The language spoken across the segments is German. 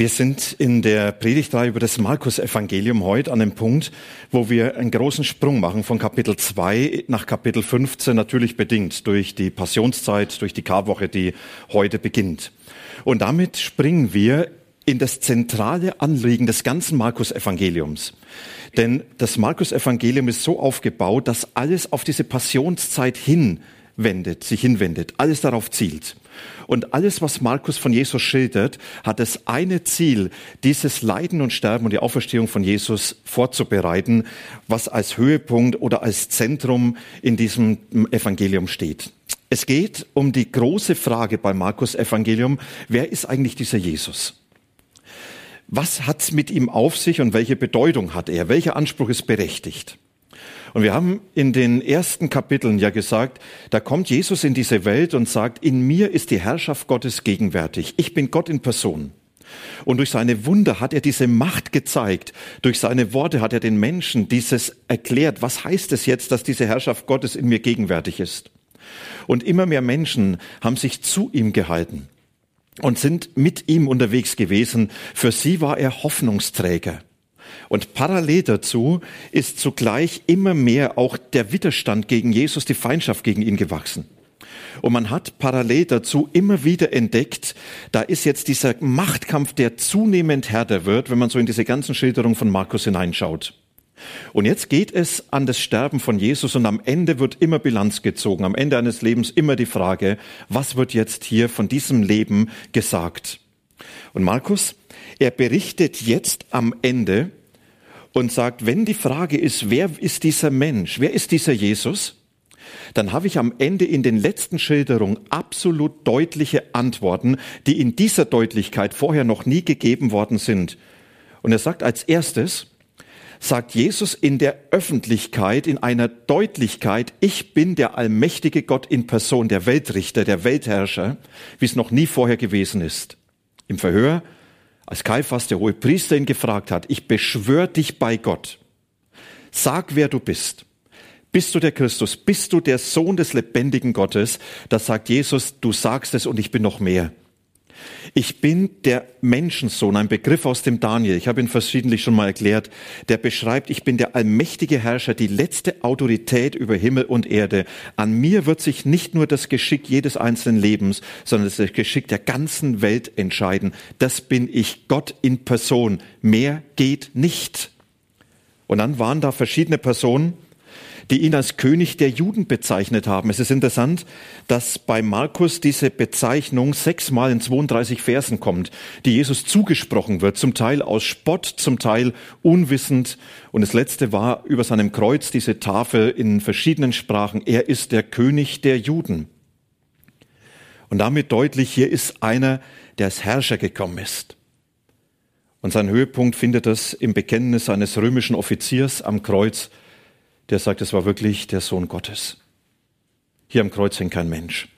Wir sind in der Predigtreihe über das Markus-Evangelium heute an dem Punkt, wo wir einen großen Sprung machen von Kapitel 2 nach Kapitel 15, natürlich bedingt durch die Passionszeit, durch die Karwoche, die heute beginnt. Und damit springen wir in das zentrale Anliegen des ganzen Markus-Evangeliums. Denn das Markus-Evangelium ist so aufgebaut, dass alles auf diese Passionszeit hinwendet, sich hinwendet, alles darauf zielt. Und alles, was Markus von Jesus schildert, hat das eine Ziel, dieses Leiden und Sterben und die Auferstehung von Jesus vorzubereiten, was als Höhepunkt oder als Zentrum in diesem Evangelium steht. Es geht um die große Frage beim Markus Evangelium, wer ist eigentlich dieser Jesus? Was hat's mit ihm auf sich und welche Bedeutung hat er? Welcher Anspruch ist berechtigt? Und wir haben in den ersten Kapiteln ja gesagt, da kommt Jesus in diese Welt und sagt, in mir ist die Herrschaft Gottes gegenwärtig. Ich bin Gott in Person. Und durch seine Wunder hat er diese Macht gezeigt. Durch seine Worte hat er den Menschen dieses erklärt. Was heißt es jetzt, dass diese Herrschaft Gottes in mir gegenwärtig ist? Und immer mehr Menschen haben sich zu ihm gehalten und sind mit ihm unterwegs gewesen. Für sie war er Hoffnungsträger. Und parallel dazu ist zugleich immer mehr auch der Widerstand gegen Jesus, die Feindschaft gegen ihn gewachsen. Und man hat parallel dazu immer wieder entdeckt, da ist jetzt dieser Machtkampf, der zunehmend härter wird, wenn man so in diese ganzen Schilderungen von Markus hineinschaut. Und jetzt geht es an das Sterben von Jesus und am Ende wird immer Bilanz gezogen. Am Ende eines Lebens immer die Frage, was wird jetzt hier von diesem Leben gesagt? Und Markus, er berichtet jetzt am Ende und sagt, wenn die Frage ist, wer ist dieser Mensch, wer ist dieser Jesus, dann habe ich am Ende in den letzten Schilderungen absolut deutliche Antworten, die in dieser Deutlichkeit vorher noch nie gegeben worden sind. Und er sagt als erstes, sagt Jesus in der Öffentlichkeit, in einer Deutlichkeit, ich bin der allmächtige Gott in Person, der Weltrichter, der Weltherrscher, wie es noch nie vorher gewesen ist. Im Verhör als Kaiphas, der hohe Priester, ihn gefragt hat, ich beschwöre dich bei Gott, sag, wer du bist. Bist du der Christus? Bist du der Sohn des lebendigen Gottes? Da sagt Jesus, du sagst es und ich bin noch mehr. Ich bin der Menschensohn, ein Begriff aus dem Daniel. Ich habe ihn verschiedentlich schon mal erklärt. Der beschreibt, ich bin der allmächtige Herrscher, die letzte Autorität über Himmel und Erde. An mir wird sich nicht nur das Geschick jedes einzelnen Lebens, sondern das Geschick der ganzen Welt entscheiden. Das bin ich, Gott in Person. Mehr geht nicht. Und dann waren da verschiedene Personen, die ihn als König der Juden bezeichnet haben. Es ist interessant, dass bei Markus diese Bezeichnung sechsmal in 32 Versen kommt, die Jesus zugesprochen wird, zum Teil aus Spott, zum Teil unwissend. Und das letzte war über seinem Kreuz diese Tafel in verschiedenen Sprachen. Er ist der König der Juden. Und damit deutlich, hier ist einer, der als Herrscher gekommen ist. Und sein Höhepunkt findet es im Bekenntnis eines römischen Offiziers am Kreuz, der sagt, es war wirklich der Sohn Gottes. Hier am Kreuz hängt kein Mensch.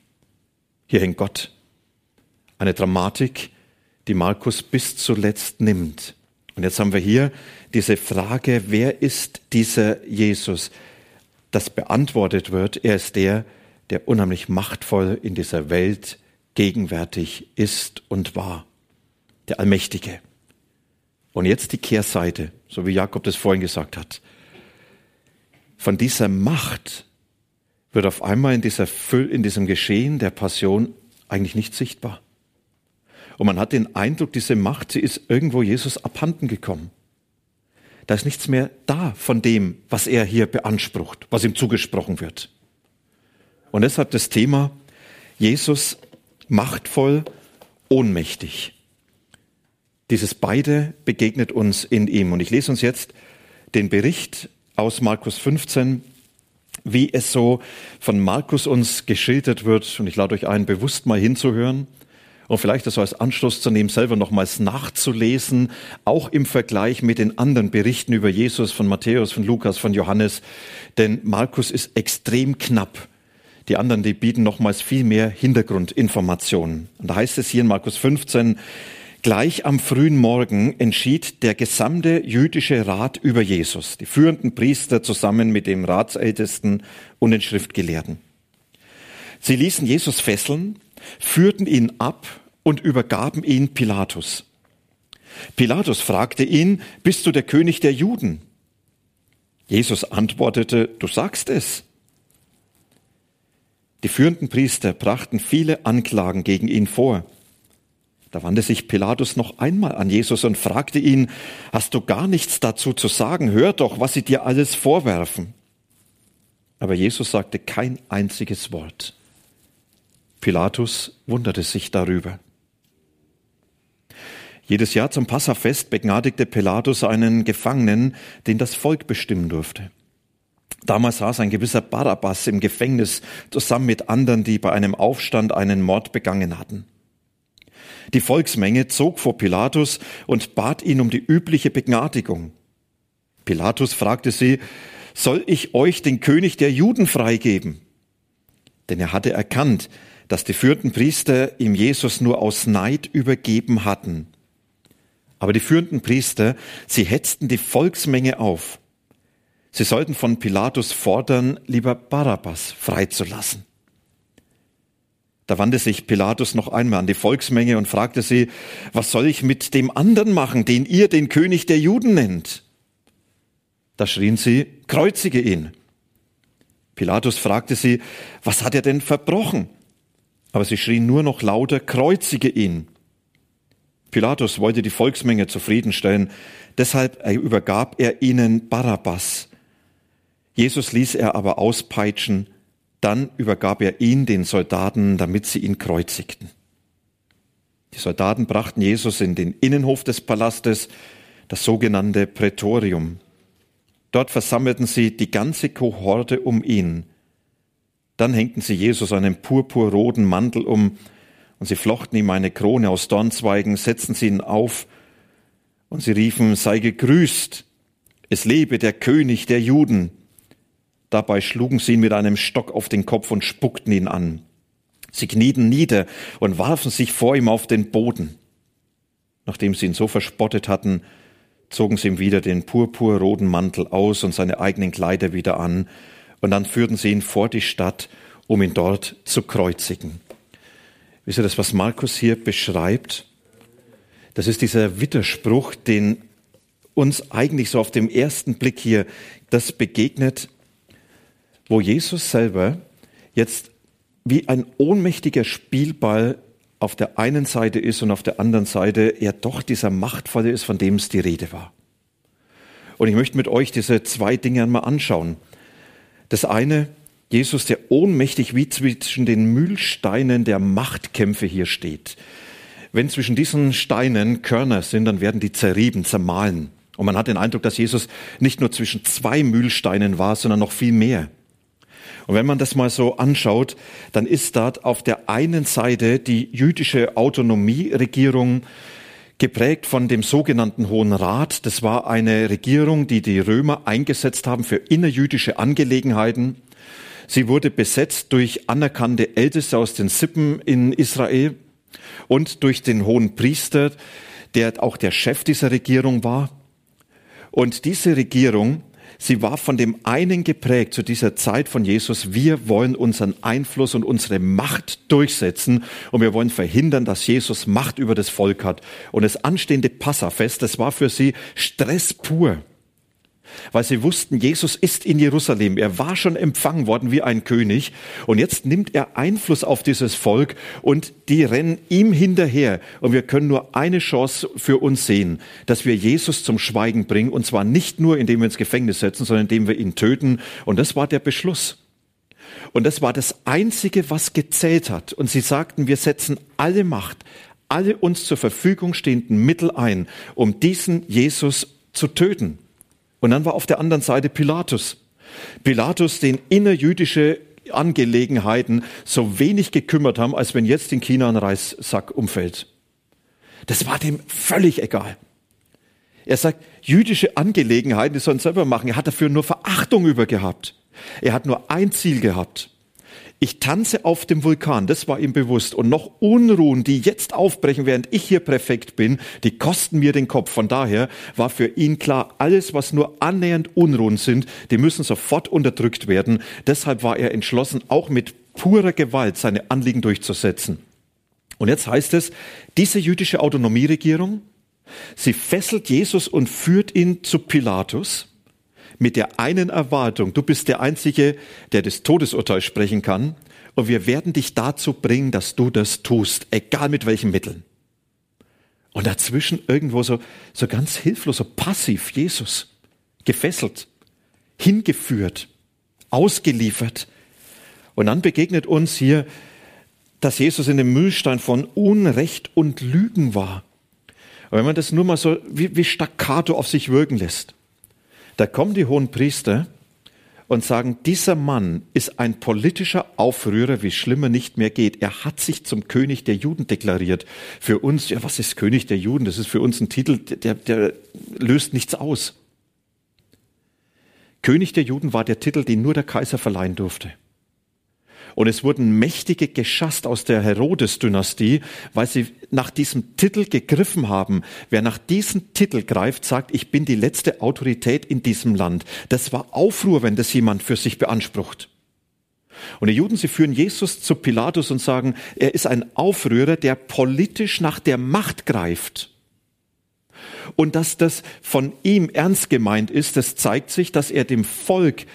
Hier hängt Gott. Eine Dramatik, die Markus bis zuletzt nimmt. Und jetzt haben wir hier diese Frage, wer ist dieser Jesus? Das beantwortet wird, er ist der, der unheimlich machtvoll in dieser Welt gegenwärtig ist und war. Der Allmächtige. Und jetzt die Kehrseite, so wie Jakob das vorhin gesagt hat von dieser Macht wird auf einmal in, dieser Füll, in diesem Geschehen der Passion eigentlich nicht sichtbar. Und man hat den Eindruck, diese Macht, sie ist irgendwo Jesus abhanden gekommen. Da ist nichts mehr da von dem, was er hier beansprucht, was ihm zugesprochen wird. Und deshalb das Thema Jesus machtvoll, ohnmächtig. Dieses beide begegnet uns in ihm. Und ich lese uns jetzt den Bericht aus Markus 15, wie es so von Markus uns geschildert wird. Und ich lade euch ein, bewusst mal hinzuhören und vielleicht das als Anschluss zu nehmen, selber nochmals nachzulesen, auch im Vergleich mit den anderen Berichten über Jesus von Matthäus, von Lukas, von Johannes. Denn Markus ist extrem knapp. Die anderen, die bieten nochmals viel mehr Hintergrundinformationen. Und da heißt es hier in Markus 15, Gleich am frühen Morgen entschied der gesamte jüdische Rat über Jesus, die führenden Priester zusammen mit dem Ratsältesten und den Schriftgelehrten. Sie ließen Jesus fesseln, führten ihn ab und übergaben ihn Pilatus. Pilatus fragte ihn, bist du der König der Juden? Jesus antwortete, du sagst es. Die führenden Priester brachten viele Anklagen gegen ihn vor. Da wandte sich Pilatus noch einmal an Jesus und fragte ihn, hast du gar nichts dazu zu sagen? Hör doch, was sie dir alles vorwerfen. Aber Jesus sagte kein einziges Wort. Pilatus wunderte sich darüber. Jedes Jahr zum Passafest begnadigte Pilatus einen Gefangenen, den das Volk bestimmen durfte. Damals saß ein gewisser Barabbas im Gefängnis zusammen mit anderen, die bei einem Aufstand einen Mord begangen hatten. Die Volksmenge zog vor Pilatus und bat ihn um die übliche Begnadigung. Pilatus fragte sie, soll ich euch den König der Juden freigeben? Denn er hatte erkannt, dass die führenden Priester ihm Jesus nur aus Neid übergeben hatten. Aber die führenden Priester, sie hetzten die Volksmenge auf. Sie sollten von Pilatus fordern, lieber Barabbas freizulassen. Da wandte sich Pilatus noch einmal an die Volksmenge und fragte sie, was soll ich mit dem anderen machen, den ihr den König der Juden nennt? Da schrien sie, kreuzige ihn. Pilatus fragte sie, was hat er denn verbrochen? Aber sie schrien nur noch lauter, kreuzige ihn. Pilatus wollte die Volksmenge zufriedenstellen, deshalb übergab er ihnen Barabbas. Jesus ließ er aber auspeitschen dann übergab er ihn den Soldaten, damit sie ihn kreuzigten. Die Soldaten brachten Jesus in den Innenhof des Palastes, das sogenannte Prätorium. Dort versammelten sie die ganze Kohorte um ihn. Dann hängten sie Jesus einen purpurroten Mantel um und sie flochten ihm eine Krone aus Dornzweigen, setzten sie ihn auf und sie riefen, sei gegrüßt, es lebe der König der Juden. Dabei schlugen sie ihn mit einem Stock auf den Kopf und spuckten ihn an. Sie knieten nieder und warfen sich vor ihm auf den Boden. Nachdem sie ihn so verspottet hatten, zogen sie ihm wieder den purpurroten Mantel aus und seine eigenen Kleider wieder an, und dann führten sie ihn vor die Stadt, um ihn dort zu kreuzigen. Wisst ihr das, was Markus hier beschreibt? Das ist dieser Widerspruch, den uns eigentlich so auf dem ersten Blick hier das begegnet, wo Jesus selber jetzt wie ein ohnmächtiger Spielball auf der einen Seite ist und auf der anderen Seite er doch dieser Machtvolle ist, von dem es die Rede war. Und ich möchte mit euch diese zwei Dinge einmal anschauen. Das eine, Jesus, der ohnmächtig wie zwischen den Mühlsteinen der Machtkämpfe hier steht. Wenn zwischen diesen Steinen Körner sind, dann werden die zerrieben, zermahlen. Und man hat den Eindruck, dass Jesus nicht nur zwischen zwei Mühlsteinen war, sondern noch viel mehr. Und wenn man das mal so anschaut, dann ist dort auf der einen Seite die jüdische Autonomieregierung geprägt von dem sogenannten Hohen Rat. Das war eine Regierung, die die Römer eingesetzt haben für innerjüdische Angelegenheiten. Sie wurde besetzt durch anerkannte Älteste aus den Sippen in Israel und durch den hohen Priester, der auch der Chef dieser Regierung war. Und diese Regierung Sie war von dem einen geprägt zu dieser Zeit von Jesus. Wir wollen unseren Einfluss und unsere Macht durchsetzen und wir wollen verhindern, dass Jesus Macht über das Volk hat. Und das anstehende Passafest, das war für sie Stress pur weil sie wussten, Jesus ist in Jerusalem. Er war schon empfangen worden wie ein König und jetzt nimmt er Einfluss auf dieses Volk und die rennen ihm hinterher. Und wir können nur eine Chance für uns sehen, dass wir Jesus zum Schweigen bringen und zwar nicht nur, indem wir ins Gefängnis setzen, sondern indem wir ihn töten. Und das war der Beschluss. Und das war das Einzige, was gezählt hat. Und sie sagten, wir setzen alle Macht, alle uns zur Verfügung stehenden Mittel ein, um diesen Jesus zu töten. Und dann war auf der anderen Seite Pilatus. Pilatus, den innerjüdische Angelegenheiten so wenig gekümmert haben, als wenn jetzt in China ein Reissack umfällt. Das war dem völlig egal. Er sagt, jüdische Angelegenheiten, die sollen selber machen. Er hat dafür nur Verachtung über gehabt. Er hat nur ein Ziel gehabt. Ich tanze auf dem Vulkan, das war ihm bewusst. Und noch Unruhen, die jetzt aufbrechen, während ich hier Präfekt bin, die kosten mir den Kopf. Von daher war für ihn klar, alles, was nur annähernd Unruhen sind, die müssen sofort unterdrückt werden. Deshalb war er entschlossen, auch mit purer Gewalt seine Anliegen durchzusetzen. Und jetzt heißt es, diese jüdische Autonomieregierung, sie fesselt Jesus und führt ihn zu Pilatus mit der einen Erwartung, du bist der Einzige, der das Todesurteil sprechen kann, und wir werden dich dazu bringen, dass du das tust, egal mit welchen Mitteln. Und dazwischen irgendwo so, so ganz hilflos, so passiv Jesus, gefesselt, hingeführt, ausgeliefert. Und dann begegnet uns hier, dass Jesus in dem Mühlstein von Unrecht und Lügen war. Und wenn man das nur mal so wie, wie staccato auf sich wirken lässt. Da kommen die hohen Priester und sagen, dieser Mann ist ein politischer Aufrührer, wie schlimmer nicht mehr geht. Er hat sich zum König der Juden deklariert. Für uns, ja, was ist König der Juden? Das ist für uns ein Titel, der, der löst nichts aus. König der Juden war der Titel, den nur der Kaiser verleihen durfte. Und es wurden Mächtige geschasst aus der Herodes-Dynastie, weil sie nach diesem Titel gegriffen haben. Wer nach diesem Titel greift, sagt, ich bin die letzte Autorität in diesem Land. Das war Aufruhr, wenn das jemand für sich beansprucht. Und die Juden, sie führen Jesus zu Pilatus und sagen, er ist ein Aufrührer, der politisch nach der Macht greift. Und dass das von ihm ernst gemeint ist, das zeigt sich, dass er dem Volk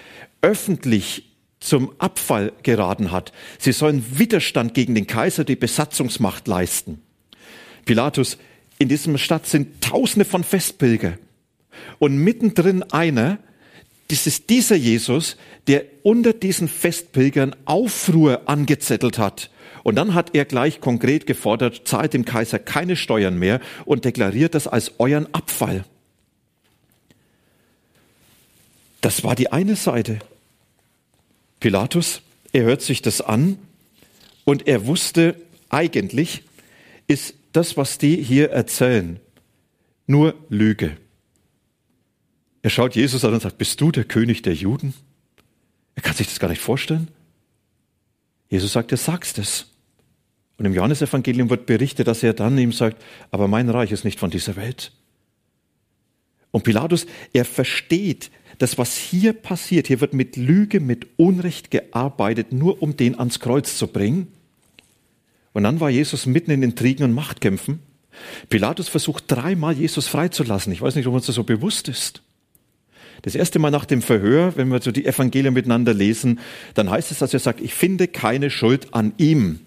öffentlich zum Abfall geraten hat. Sie sollen Widerstand gegen den Kaiser, die Besatzungsmacht leisten. Pilatus, in diesem Stadt sind Tausende von Festpilger. Und mittendrin einer, das ist dieser Jesus, der unter diesen Festpilgern Aufruhr angezettelt hat. Und dann hat er gleich konkret gefordert, zahlt dem Kaiser keine Steuern mehr und deklariert das als euren Abfall. Das war die eine Seite. Pilatus, er hört sich das an und er wusste eigentlich, ist das, was die hier erzählen, nur Lüge. Er schaut Jesus an und sagt, bist du der König der Juden? Er kann sich das gar nicht vorstellen. Jesus sagt, er sagst es. Und im Johannesevangelium wird berichtet, dass er dann ihm sagt, aber mein Reich ist nicht von dieser Welt. Und Pilatus, er versteht, das, was hier passiert, hier wird mit Lüge, mit Unrecht gearbeitet, nur um den ans Kreuz zu bringen. Und dann war Jesus mitten in Intrigen und Machtkämpfen. Pilatus versucht dreimal, Jesus freizulassen. Ich weiß nicht, ob uns das so bewusst ist. Das erste Mal nach dem Verhör, wenn wir so die Evangelien miteinander lesen, dann heißt es, dass er sagt, ich finde keine Schuld an ihm.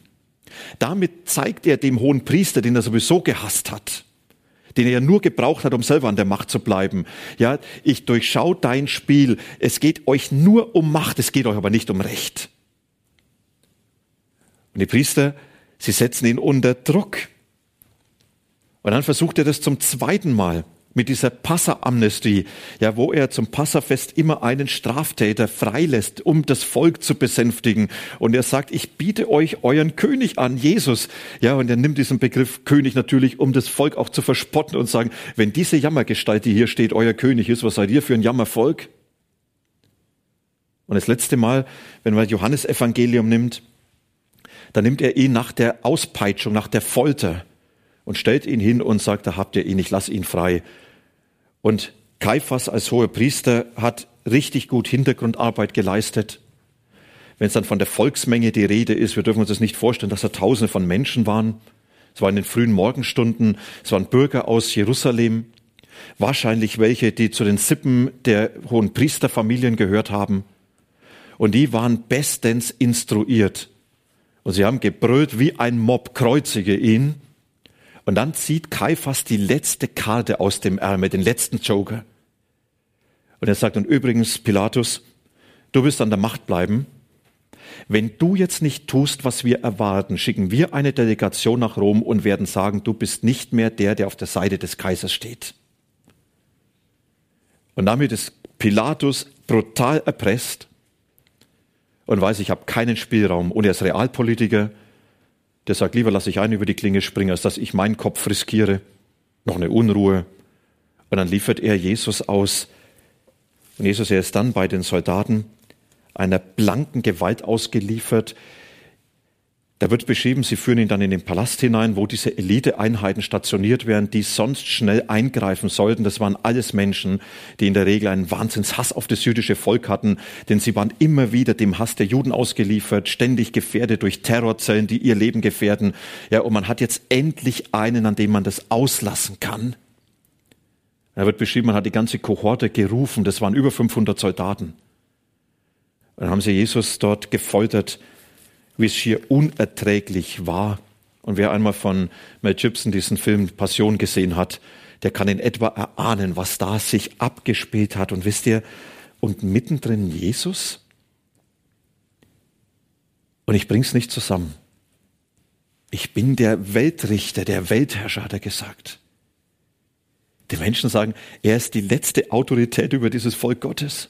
Damit zeigt er dem hohen Priester, den er sowieso gehasst hat, den er nur gebraucht hat, um selber an der Macht zu bleiben. Ja, ich durchschau dein Spiel. Es geht euch nur um Macht, es geht euch aber nicht um Recht. Und die Priester, sie setzen ihn unter Druck. Und dann versucht er das zum zweiten Mal mit dieser Passeramnestie, ja, wo er zum Passafest immer einen Straftäter freilässt, um das Volk zu besänftigen. Und er sagt, ich biete euch euren König an, Jesus. Ja, und er nimmt diesen Begriff König natürlich, um das Volk auch zu verspotten und sagen, wenn diese Jammergestalt, die hier steht, euer König ist, was seid ihr für ein Jammervolk? Und das letzte Mal, wenn man Johannes Evangelium nimmt, dann nimmt er ihn nach der Auspeitschung, nach der Folter und stellt ihn hin und sagt, da habt ihr ihn, ich lass ihn frei. Und Kaiphas als hoher Priester hat richtig gut Hintergrundarbeit geleistet. Wenn es dann von der Volksmenge die Rede ist, wir dürfen uns das nicht vorstellen, dass da Tausende von Menschen waren. Es war in den frühen Morgenstunden, es waren Bürger aus Jerusalem, wahrscheinlich welche, die zu den Sippen der hohen Priesterfamilien gehört haben. Und die waren bestens instruiert. Und sie haben gebrüllt wie ein Mob, kreuzige ihn. Und dann zieht Kaiphas die letzte Karte aus dem Ärmel, den letzten Joker. Und er sagt, und übrigens, Pilatus, du wirst an der Macht bleiben. Wenn du jetzt nicht tust, was wir erwarten, schicken wir eine Delegation nach Rom und werden sagen, du bist nicht mehr der, der auf der Seite des Kaisers steht. Und damit ist Pilatus brutal erpresst und weiß, ich habe keinen Spielraum. Und er ist Realpolitiker, der sagt, lieber lasse ich einen über die Klinge springen, als dass ich meinen Kopf riskiere. Noch eine Unruhe. Und dann liefert er Jesus aus. Und Jesus, er ist dann bei den Soldaten einer blanken Gewalt ausgeliefert, da wird beschrieben, sie führen ihn dann in den Palast hinein, wo diese Eliteeinheiten stationiert werden, die sonst schnell eingreifen sollten. Das waren alles Menschen, die in der Regel einen Wahnsinnshass auf das jüdische Volk hatten, denn sie waren immer wieder dem Hass der Juden ausgeliefert, ständig gefährdet durch Terrorzellen, die ihr Leben gefährden. Ja, und man hat jetzt endlich einen, an dem man das auslassen kann. Da wird beschrieben, man hat die ganze Kohorte gerufen, das waren über 500 Soldaten. Dann haben sie Jesus dort gefoltert wie es schier unerträglich war. Und wer einmal von Mel Gibson diesen Film Passion gesehen hat, der kann in etwa erahnen, was da sich abgespielt hat. Und wisst ihr, und mittendrin Jesus? Und ich bring's nicht zusammen. Ich bin der Weltrichter, der Weltherrscher, hat er gesagt. Die Menschen sagen, er ist die letzte Autorität über dieses Volk Gottes.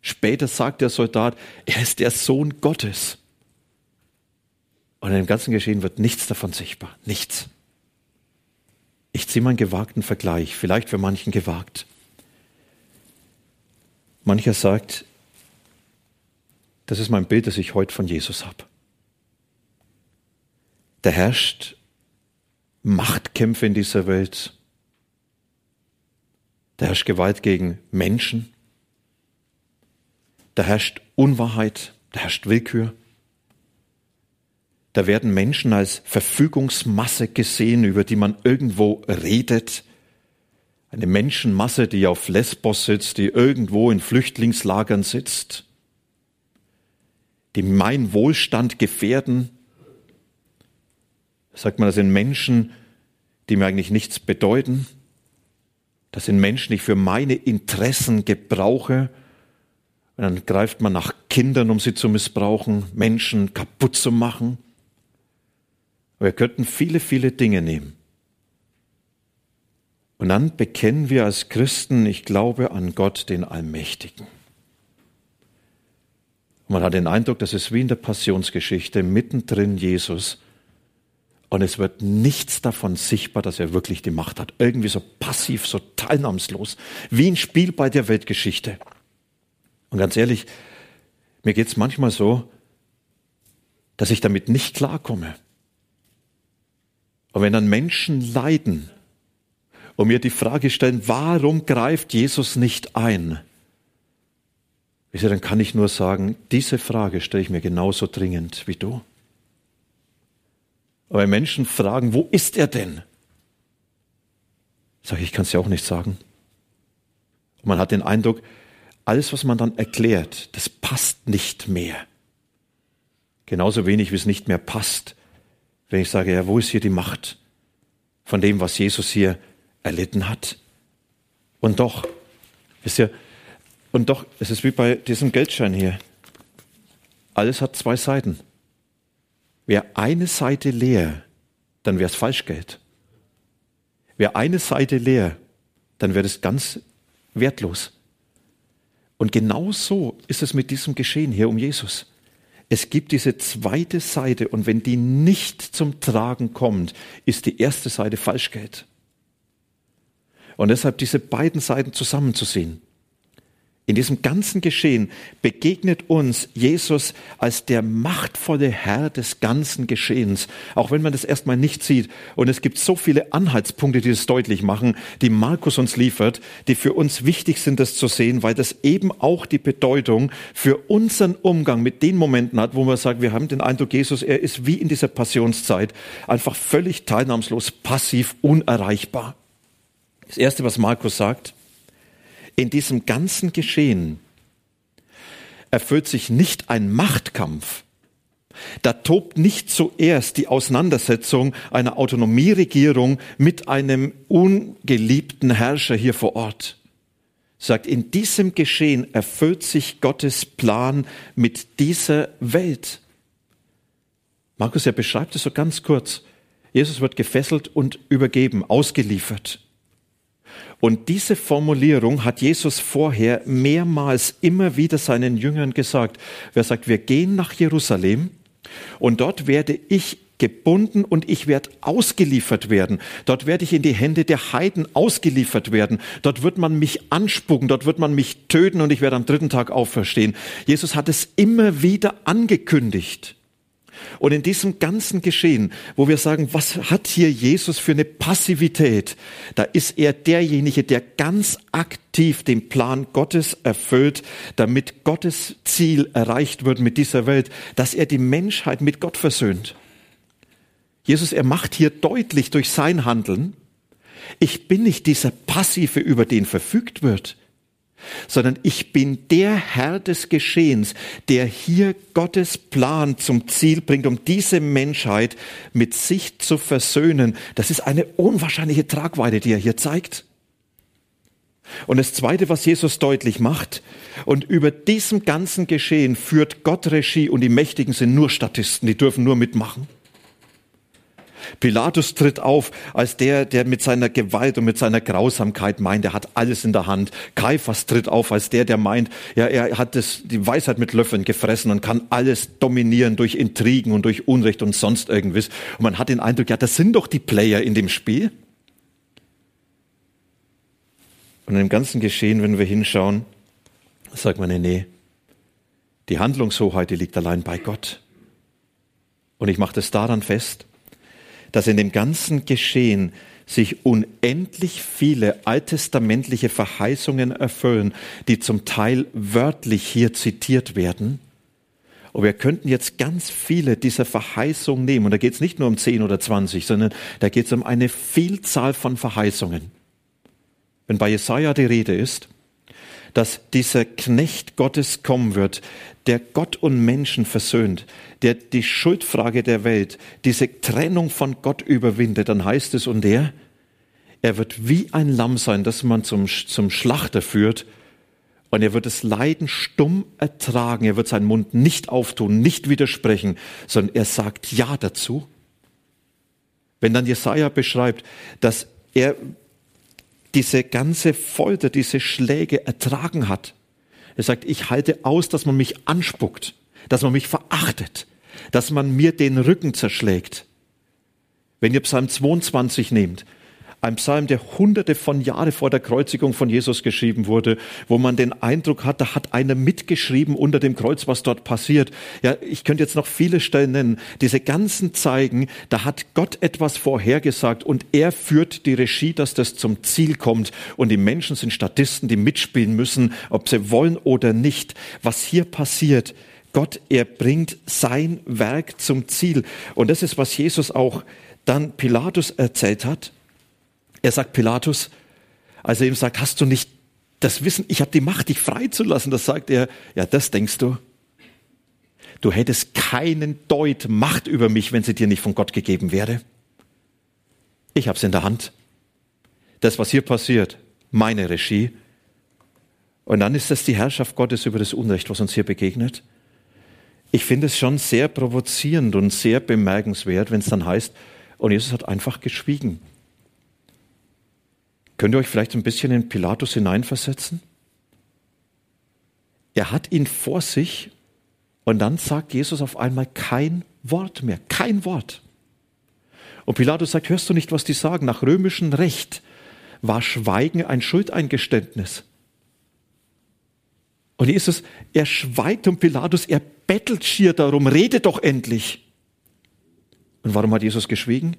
Später sagt der Soldat, er ist der Sohn Gottes. Und in dem ganzen Geschehen wird nichts davon sichtbar. Nichts. Ich ziehe mal einen gewagten Vergleich, vielleicht für manchen gewagt. Mancher sagt, das ist mein Bild, das ich heute von Jesus habe. Da herrscht Machtkämpfe in dieser Welt. Da herrscht Gewalt gegen Menschen. Da herrscht Unwahrheit. Da herrscht Willkür. Da werden Menschen als Verfügungsmasse gesehen, über die man irgendwo redet. Eine Menschenmasse, die auf Lesbos sitzt, die irgendwo in Flüchtlingslagern sitzt, die mein Wohlstand gefährden. sagt man, das sind Menschen, die mir eigentlich nichts bedeuten. Das sind Menschen, die ich für meine Interessen gebrauche. Und dann greift man nach Kindern, um sie zu missbrauchen, Menschen kaputt zu machen. Wir könnten viele, viele Dinge nehmen. Und dann bekennen wir als Christen, ich glaube an Gott, den Allmächtigen. Und man hat den Eindruck, das ist wie in der Passionsgeschichte, mittendrin Jesus. Und es wird nichts davon sichtbar, dass er wirklich die Macht hat. Irgendwie so passiv, so teilnahmslos, wie ein Spiel bei der Weltgeschichte. Und ganz ehrlich, mir geht es manchmal so, dass ich damit nicht klarkomme. Und wenn dann Menschen leiden und mir die Frage stellen, warum greift Jesus nicht ein? Dann kann ich nur sagen, diese Frage stelle ich mir genauso dringend wie du. Aber wenn Menschen fragen, wo ist er denn? Sage ich, ich kann es ja auch nicht sagen. Und man hat den Eindruck, alles, was man dann erklärt, das passt nicht mehr. Genauso wenig, wie es nicht mehr passt, wenn ich sage, ja, wo ist hier die Macht von dem, was Jesus hier erlitten hat? Und doch, wisst ihr, und doch, es ist wie bei diesem Geldschein hier. Alles hat zwei Seiten. Wäre eine Seite leer, dann wäre es Falschgeld. Wäre eine Seite leer, dann wäre es ganz wertlos. Und genau so ist es mit diesem Geschehen hier um Jesus. Es gibt diese zweite Seite und wenn die nicht zum Tragen kommt, ist die erste Seite Falschgeld. Und deshalb diese beiden Seiten zusammenzusehen. In diesem ganzen Geschehen begegnet uns Jesus als der machtvolle Herr des ganzen Geschehens, auch wenn man das erstmal nicht sieht. Und es gibt so viele Anhaltspunkte, die es deutlich machen, die Markus uns liefert, die für uns wichtig sind, das zu sehen, weil das eben auch die Bedeutung für unseren Umgang mit den Momenten hat, wo man sagt, wir haben den Eindruck, Jesus, er ist wie in dieser Passionszeit einfach völlig teilnahmslos, passiv, unerreichbar. Das Erste, was Markus sagt, in diesem ganzen Geschehen erfüllt sich nicht ein Machtkampf. Da tobt nicht zuerst die Auseinandersetzung einer Autonomieregierung mit einem ungeliebten Herrscher hier vor Ort. Sagt, in diesem Geschehen erfüllt sich Gottes Plan mit dieser Welt. Markus, er beschreibt es so ganz kurz. Jesus wird gefesselt und übergeben, ausgeliefert. Und diese Formulierung hat Jesus vorher mehrmals immer wieder seinen Jüngern gesagt. Wer sagt, wir gehen nach Jerusalem und dort werde ich gebunden und ich werde ausgeliefert werden. Dort werde ich in die Hände der Heiden ausgeliefert werden. Dort wird man mich anspucken, dort wird man mich töten und ich werde am dritten Tag auferstehen. Jesus hat es immer wieder angekündigt. Und in diesem ganzen Geschehen, wo wir sagen, was hat hier Jesus für eine Passivität, da ist er derjenige, der ganz aktiv den Plan Gottes erfüllt, damit Gottes Ziel erreicht wird mit dieser Welt, dass er die Menschheit mit Gott versöhnt. Jesus, er macht hier deutlich durch sein Handeln, ich bin nicht dieser Passive, über den verfügt wird sondern ich bin der Herr des Geschehens, der hier Gottes Plan zum Ziel bringt, um diese Menschheit mit sich zu versöhnen. Das ist eine unwahrscheinliche Tragweite, die er hier zeigt. Und das Zweite, was Jesus deutlich macht, und über diesem ganzen Geschehen führt Gott Regie und die Mächtigen sind nur Statisten, die dürfen nur mitmachen. Pilatus tritt auf als der, der mit seiner Gewalt und mit seiner Grausamkeit meint, er hat alles in der Hand. Kaiphas tritt auf als der, der meint, ja, er hat das, die Weisheit mit Löffeln gefressen und kann alles dominieren durch Intrigen und durch Unrecht und sonst irgendwas. Und man hat den Eindruck, ja, das sind doch die Player in dem Spiel. Und im ganzen Geschehen, wenn wir hinschauen, sagt man, nee, nee, die Handlungshoheit, die liegt allein bei Gott. Und ich mache das daran fest, dass in dem ganzen Geschehen sich unendlich viele alttestamentliche Verheißungen erfüllen, die zum Teil wörtlich hier zitiert werden. Und wir könnten jetzt ganz viele dieser Verheißungen nehmen. Und da geht es nicht nur um 10 oder 20, sondern da geht es um eine Vielzahl von Verheißungen. Wenn bei Jesaja die Rede ist, dass dieser Knecht Gottes kommen wird, der Gott und Menschen versöhnt, der die Schuldfrage der Welt, diese Trennung von Gott überwindet, dann heißt es, und er, er wird wie ein Lamm sein, das man zum, zum Schlachter führt, und er wird das Leiden stumm ertragen, er wird seinen Mund nicht auftun, nicht widersprechen, sondern er sagt Ja dazu. Wenn dann Jesaja beschreibt, dass er diese ganze Folter, diese Schläge ertragen hat, er sagt, ich halte aus, dass man mich anspuckt, dass man mich verachtet, dass man mir den Rücken zerschlägt. Wenn ihr Psalm 22 nehmt, ein Psalm, der hunderte von Jahre vor der Kreuzigung von Jesus geschrieben wurde, wo man den Eindruck hat, da hat einer mitgeschrieben unter dem Kreuz, was dort passiert. Ja, ich könnte jetzt noch viele Stellen nennen. Diese ganzen zeigen, da hat Gott etwas vorhergesagt und er führt die Regie, dass das zum Ziel kommt. Und die Menschen sind Statisten, die mitspielen müssen, ob sie wollen oder nicht. Was hier passiert, Gott, er bringt sein Werk zum Ziel. Und das ist, was Jesus auch dann Pilatus erzählt hat. Er sagt Pilatus, als er ihm sagt, hast du nicht das Wissen, ich habe die Macht, dich freizulassen, das sagt er, ja, das denkst du. Du hättest keinen Deut Macht über mich, wenn sie dir nicht von Gott gegeben wäre. Ich habe es in der Hand. Das, was hier passiert, meine Regie. Und dann ist das die Herrschaft Gottes über das Unrecht, was uns hier begegnet. Ich finde es schon sehr provozierend und sehr bemerkenswert, wenn es dann heißt, und Jesus hat einfach geschwiegen. Könnt ihr euch vielleicht ein bisschen in Pilatus hineinversetzen? Er hat ihn vor sich und dann sagt Jesus auf einmal kein Wort mehr, kein Wort. Und Pilatus sagt, hörst du nicht, was die sagen? Nach römischem Recht war Schweigen ein Schuldeingeständnis. Und Jesus, er schweigt und Pilatus, er bettelt schier darum, rede doch endlich. Und warum hat Jesus geschwiegen?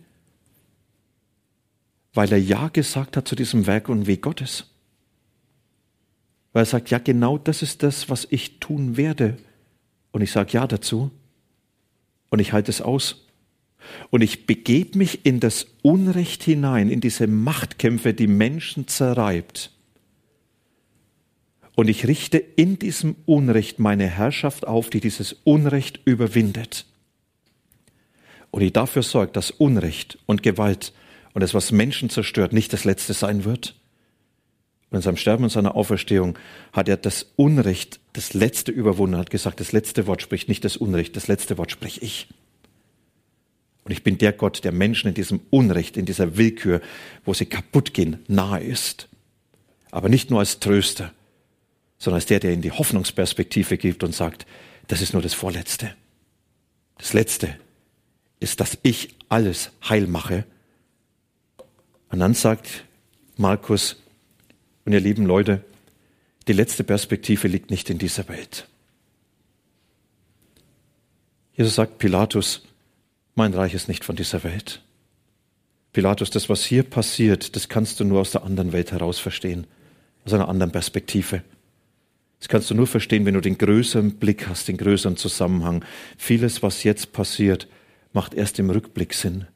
Weil er Ja gesagt hat zu diesem Werk und Weg Gottes. Weil er sagt, ja, genau das ist das, was ich tun werde. Und ich sage Ja dazu. Und ich halte es aus. Und ich begebe mich in das Unrecht hinein, in diese Machtkämpfe, die Menschen zerreibt. Und ich richte in diesem Unrecht meine Herrschaft auf, die dieses Unrecht überwindet. Und ich dafür sorge, dass Unrecht und Gewalt und das, was Menschen zerstört, nicht das Letzte sein wird. Und in seinem Sterben und seiner Auferstehung hat er das Unrecht, das Letzte überwunden, hat gesagt, das letzte Wort spricht nicht das Unrecht, das letzte Wort spreche ich. Und ich bin der Gott, der Menschen in diesem Unrecht, in dieser Willkür, wo sie kaputt gehen, nahe ist. Aber nicht nur als Tröster, sondern als der, der ihnen die Hoffnungsperspektive gibt und sagt, das ist nur das Vorletzte. Das Letzte ist, dass ich alles heil mache. Und dann sagt Markus, und ihr lieben Leute, die letzte Perspektive liegt nicht in dieser Welt. Jesus sagt Pilatus, mein Reich ist nicht von dieser Welt. Pilatus, das, was hier passiert, das kannst du nur aus der anderen Welt heraus verstehen, aus einer anderen Perspektive. Das kannst du nur verstehen, wenn du den größeren Blick hast, den größeren Zusammenhang. Vieles, was jetzt passiert, macht erst im Rückblick Sinn,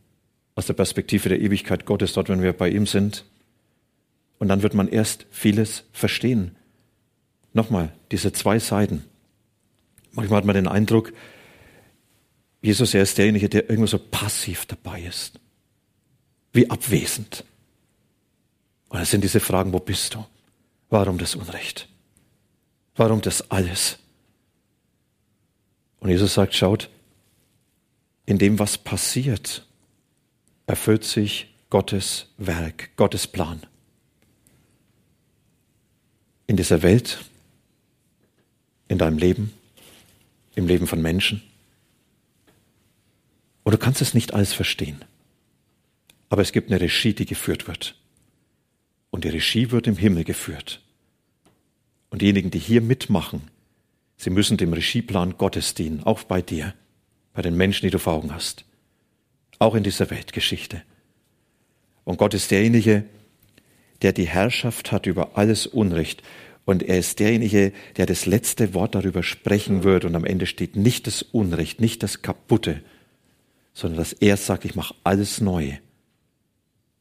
aus der Perspektive der Ewigkeit Gottes, dort, wenn wir bei ihm sind. Und dann wird man erst vieles verstehen. Nochmal, diese zwei Seiten. Manchmal hat man den Eindruck, Jesus, er ist derjenige, der irgendwo so passiv dabei ist. Wie abwesend. Und es sind diese Fragen, wo bist du? Warum das Unrecht? Warum das alles? Und Jesus sagt, schaut, in dem, was passiert, erfüllt sich Gottes Werk, Gottes Plan. In dieser Welt, in deinem Leben, im Leben von Menschen. Und du kannst es nicht alles verstehen. Aber es gibt eine Regie, die geführt wird. Und die Regie wird im Himmel geführt. Und diejenigen, die hier mitmachen, sie müssen dem Regieplan Gottes dienen, auch bei dir, bei den Menschen, die du vor Augen hast. Auch in dieser Weltgeschichte. Und Gott ist derjenige, der die Herrschaft hat über alles Unrecht. Und er ist derjenige, der das letzte Wort darüber sprechen wird. Und am Ende steht nicht das Unrecht, nicht das Kaputte, sondern dass er sagt, ich mache alles neu.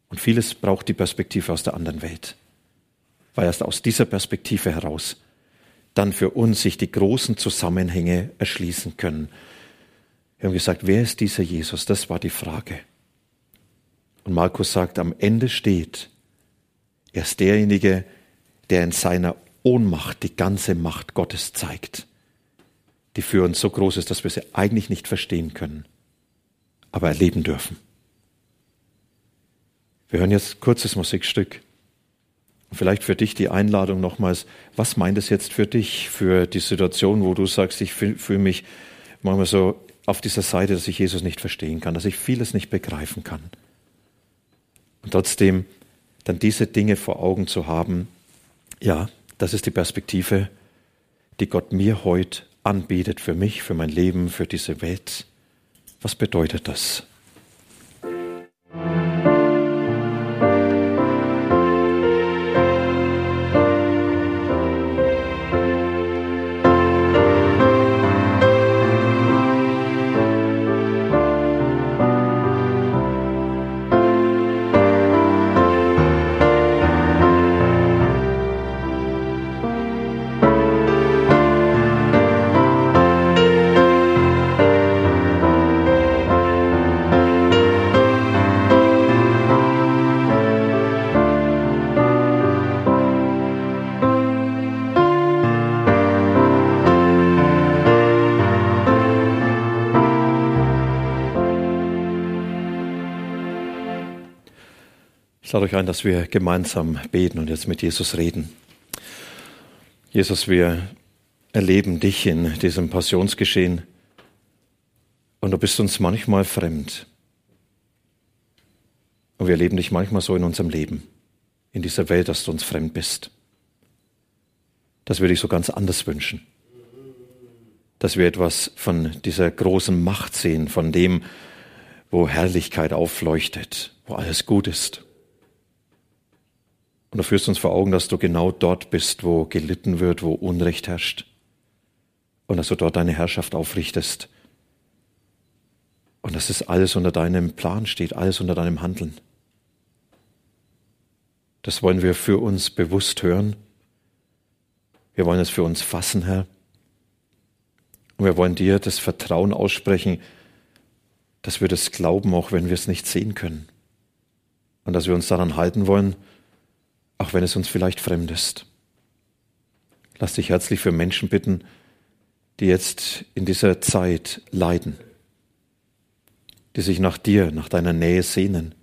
Und vieles braucht die Perspektive aus der anderen Welt weil erst aus dieser Perspektive heraus dann für uns sich die großen Zusammenhänge erschließen können. Wir haben gesagt, wer ist dieser Jesus? Das war die Frage. Und Markus sagt, am Ende steht, er ist derjenige, der in seiner Ohnmacht die ganze Macht Gottes zeigt, die für uns so groß ist, dass wir sie eigentlich nicht verstehen können, aber erleben dürfen. Wir hören jetzt kurzes Musikstück. Vielleicht für dich die Einladung nochmals, was meint es jetzt für dich, für die Situation, wo du sagst, ich fühle fühl mich manchmal so auf dieser Seite, dass ich Jesus nicht verstehen kann, dass ich vieles nicht begreifen kann. Und trotzdem dann diese Dinge vor Augen zu haben, ja, das ist die Perspektive, die Gott mir heute anbietet für mich, für mein Leben, für diese Welt. Was bedeutet das? Ich lade euch ein, dass wir gemeinsam beten und jetzt mit Jesus reden. Jesus, wir erleben dich in diesem Passionsgeschehen und du bist uns manchmal fremd. Und wir erleben dich manchmal so in unserem Leben, in dieser Welt, dass du uns fremd bist. Dass wir dich so ganz anders wünschen. Dass wir etwas von dieser großen Macht sehen, von dem, wo Herrlichkeit aufleuchtet, wo alles gut ist. Und du führst uns vor Augen, dass du genau dort bist, wo gelitten wird, wo Unrecht herrscht. Und dass du dort deine Herrschaft aufrichtest. Und dass es alles unter deinem Plan steht, alles unter deinem Handeln. Das wollen wir für uns bewusst hören. Wir wollen es für uns fassen, Herr. Und wir wollen dir das Vertrauen aussprechen, dass wir das glauben, auch wenn wir es nicht sehen können. Und dass wir uns daran halten wollen, auch wenn es uns vielleicht fremd ist. Lass dich herzlich für Menschen bitten, die jetzt in dieser Zeit leiden, die sich nach dir, nach deiner Nähe sehnen,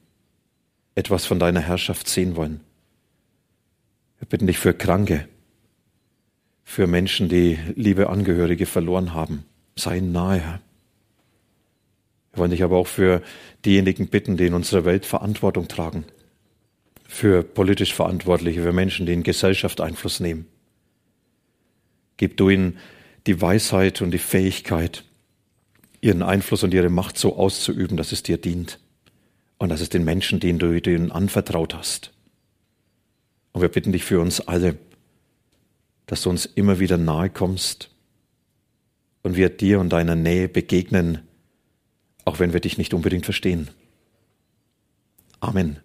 etwas von deiner Herrschaft sehen wollen. Wir bitten dich für Kranke, für Menschen, die liebe Angehörige verloren haben. Sei nahe, Herr. Wir wollen dich aber auch für diejenigen bitten, die in unserer Welt Verantwortung tragen. Für politisch Verantwortliche, für Menschen, die in Gesellschaft Einfluss nehmen. Gib du ihnen die Weisheit und die Fähigkeit, ihren Einfluss und ihre Macht so auszuüben, dass es dir dient und dass es den Menschen die du ihnen anvertraut hast. Und wir bitten dich für uns alle, dass du uns immer wieder nahe kommst und wir dir und deiner Nähe begegnen, auch wenn wir dich nicht unbedingt verstehen. Amen.